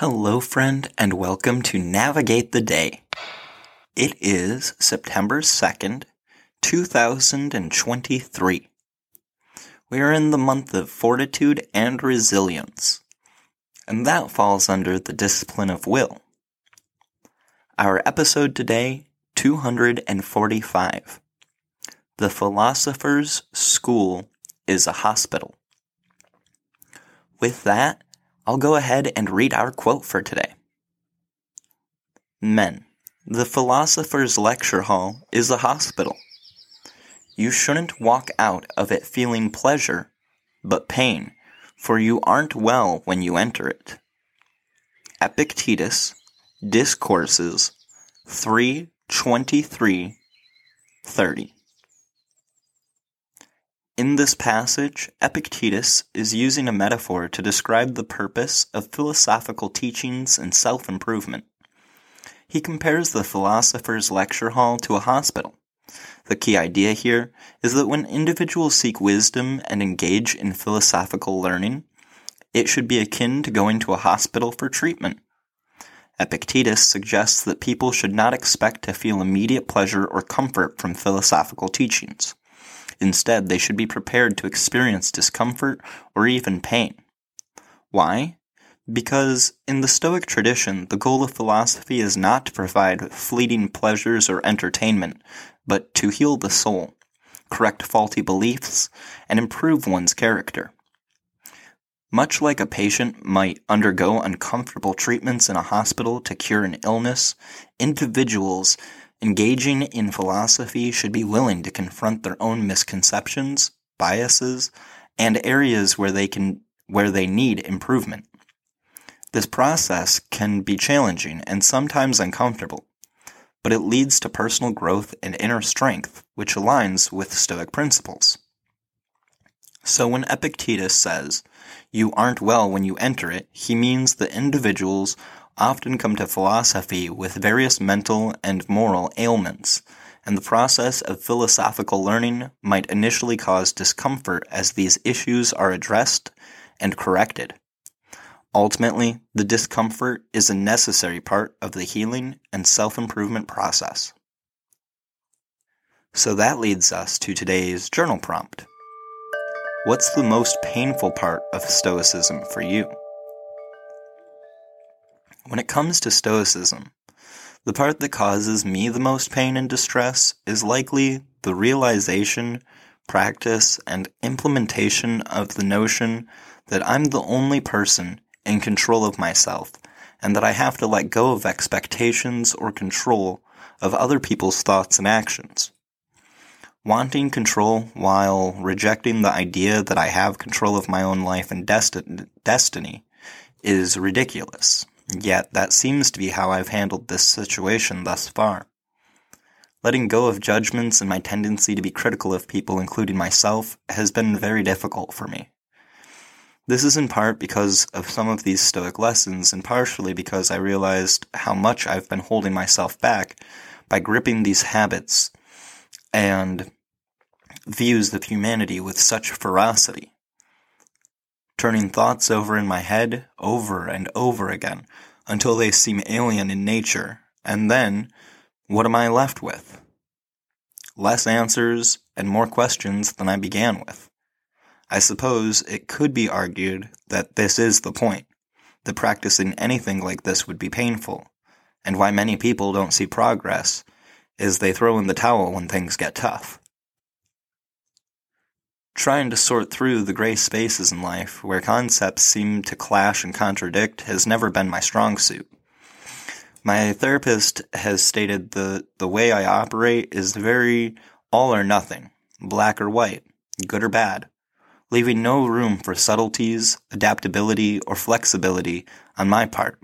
Hello, friend, and welcome to Navigate the Day. It is September 2nd, 2023. We are in the month of fortitude and resilience, and that falls under the discipline of will. Our episode today, 245. The Philosopher's School is a Hospital. With that, I'll go ahead and read our quote for today. Men, the philosopher's lecture hall is a hospital. You shouldn't walk out of it feeling pleasure, but pain, for you aren't well when you enter it. Epictetus, Discourses 323 30. In this passage, Epictetus is using a metaphor to describe the purpose of philosophical teachings and self improvement. He compares the philosopher's lecture hall to a hospital. The key idea here is that when individuals seek wisdom and engage in philosophical learning, it should be akin to going to a hospital for treatment. Epictetus suggests that people should not expect to feel immediate pleasure or comfort from philosophical teachings. Instead, they should be prepared to experience discomfort or even pain. Why? Because in the Stoic tradition, the goal of philosophy is not to provide fleeting pleasures or entertainment, but to heal the soul, correct faulty beliefs, and improve one's character. Much like a patient might undergo uncomfortable treatments in a hospital to cure an illness, individuals Engaging in philosophy should be willing to confront their own misconceptions, biases, and areas where they can where they need improvement. This process can be challenging and sometimes uncomfortable, but it leads to personal growth and inner strength, which aligns with Stoic principles. So when Epictetus says, You aren't well when you enter it, he means that individuals often come to philosophy with various mental and moral ailments, and the process of philosophical learning might initially cause discomfort as these issues are addressed and corrected. Ultimately, the discomfort is a necessary part of the healing and self improvement process. So that leads us to today's journal prompt. What's the most painful part of Stoicism for you? When it comes to Stoicism, the part that causes me the most pain and distress is likely the realization, practice, and implementation of the notion that I'm the only person in control of myself and that I have to let go of expectations or control of other people's thoughts and actions. Wanting control while rejecting the idea that I have control of my own life and desti- destiny is ridiculous. Yet that seems to be how I've handled this situation thus far. Letting go of judgments and my tendency to be critical of people, including myself, has been very difficult for me. This is in part because of some of these Stoic lessons, and partially because I realized how much I've been holding myself back by gripping these habits and views of humanity with such ferocity turning thoughts over in my head over and over again until they seem alien in nature, and then what am I left with? Less answers and more questions than I began with. I suppose it could be argued that this is the point, that practicing anything like this would be painful, and why many people don't see progress is they throw in the towel when things get tough. Trying to sort through the gray spaces in life where concepts seem to clash and contradict has never been my strong suit. My therapist has stated the, the way I operate is very all or nothing, black or white, good or bad, leaving no room for subtleties, adaptability, or flexibility on my part.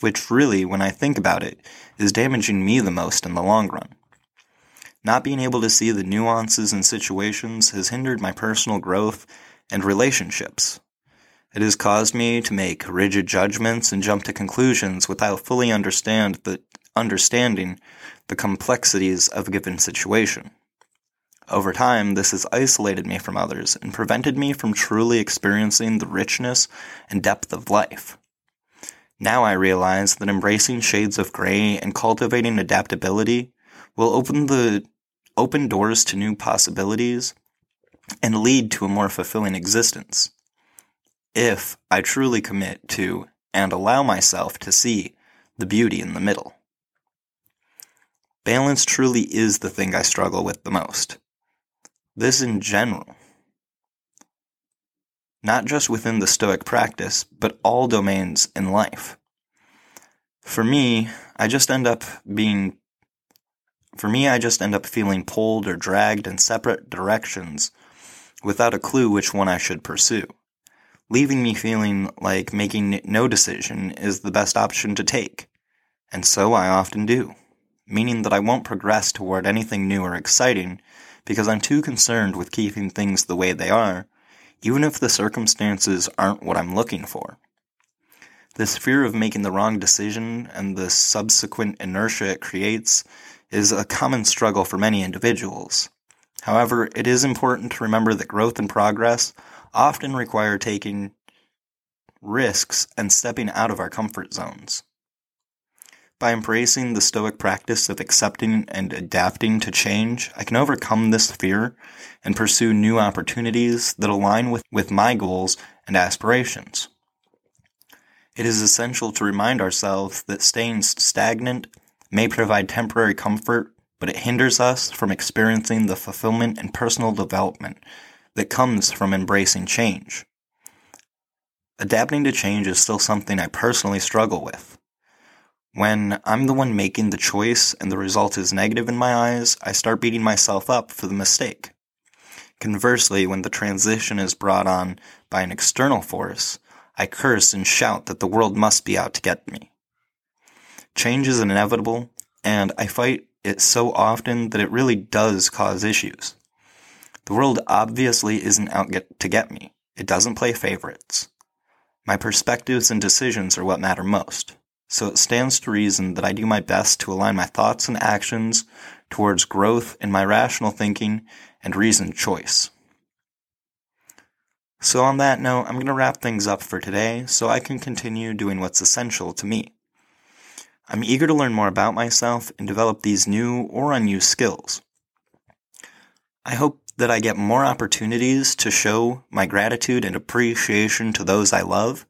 which really, when I think about it, is damaging me the most in the long run. Not being able to see the nuances in situations has hindered my personal growth and relationships. It has caused me to make rigid judgments and jump to conclusions without fully understand the, understanding the complexities of a given situation. Over time, this has isolated me from others and prevented me from truly experiencing the richness and depth of life. Now I realize that embracing shades of gray and cultivating adaptability will open the open doors to new possibilities and lead to a more fulfilling existence. If I truly commit to and allow myself to see the beauty in the middle. Balance truly is the thing I struggle with the most. This in general. Not just within the Stoic practice, but all domains in life. For me, I just end up being for me, I just end up feeling pulled or dragged in separate directions without a clue which one I should pursue, leaving me feeling like making no decision is the best option to take. And so I often do, meaning that I won't progress toward anything new or exciting because I'm too concerned with keeping things the way they are, even if the circumstances aren't what I'm looking for. This fear of making the wrong decision and the subsequent inertia it creates is a common struggle for many individuals. However, it is important to remember that growth and progress often require taking risks and stepping out of our comfort zones. By embracing the Stoic practice of accepting and adapting to change, I can overcome this fear and pursue new opportunities that align with, with my goals and aspirations. It is essential to remind ourselves that staying stagnant may provide temporary comfort, but it hinders us from experiencing the fulfillment and personal development that comes from embracing change. Adapting to change is still something I personally struggle with. When I'm the one making the choice and the result is negative in my eyes, I start beating myself up for the mistake. Conversely, when the transition is brought on by an external force, I curse and shout that the world must be out to get me. Change is inevitable, and I fight it so often that it really does cause issues. The world obviously isn't out get to get me. It doesn't play favorites. My perspectives and decisions are what matter most. So it stands to reason that I do my best to align my thoughts and actions towards growth in my rational thinking and reasoned choice. So on that note, I'm going to wrap things up for today so I can continue doing what's essential to me. I'm eager to learn more about myself and develop these new or unused skills. I hope that I get more opportunities to show my gratitude and appreciation to those I love,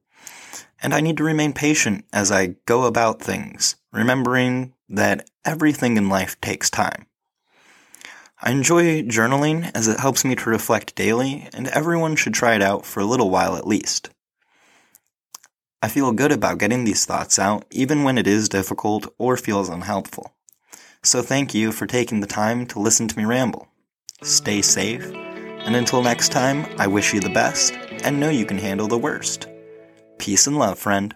and I need to remain patient as I go about things, remembering that everything in life takes time. I enjoy journaling as it helps me to reflect daily, and everyone should try it out for a little while at least. I feel good about getting these thoughts out, even when it is difficult or feels unhelpful. So thank you for taking the time to listen to me ramble. Stay safe, and until next time, I wish you the best and know you can handle the worst. Peace and love, friend.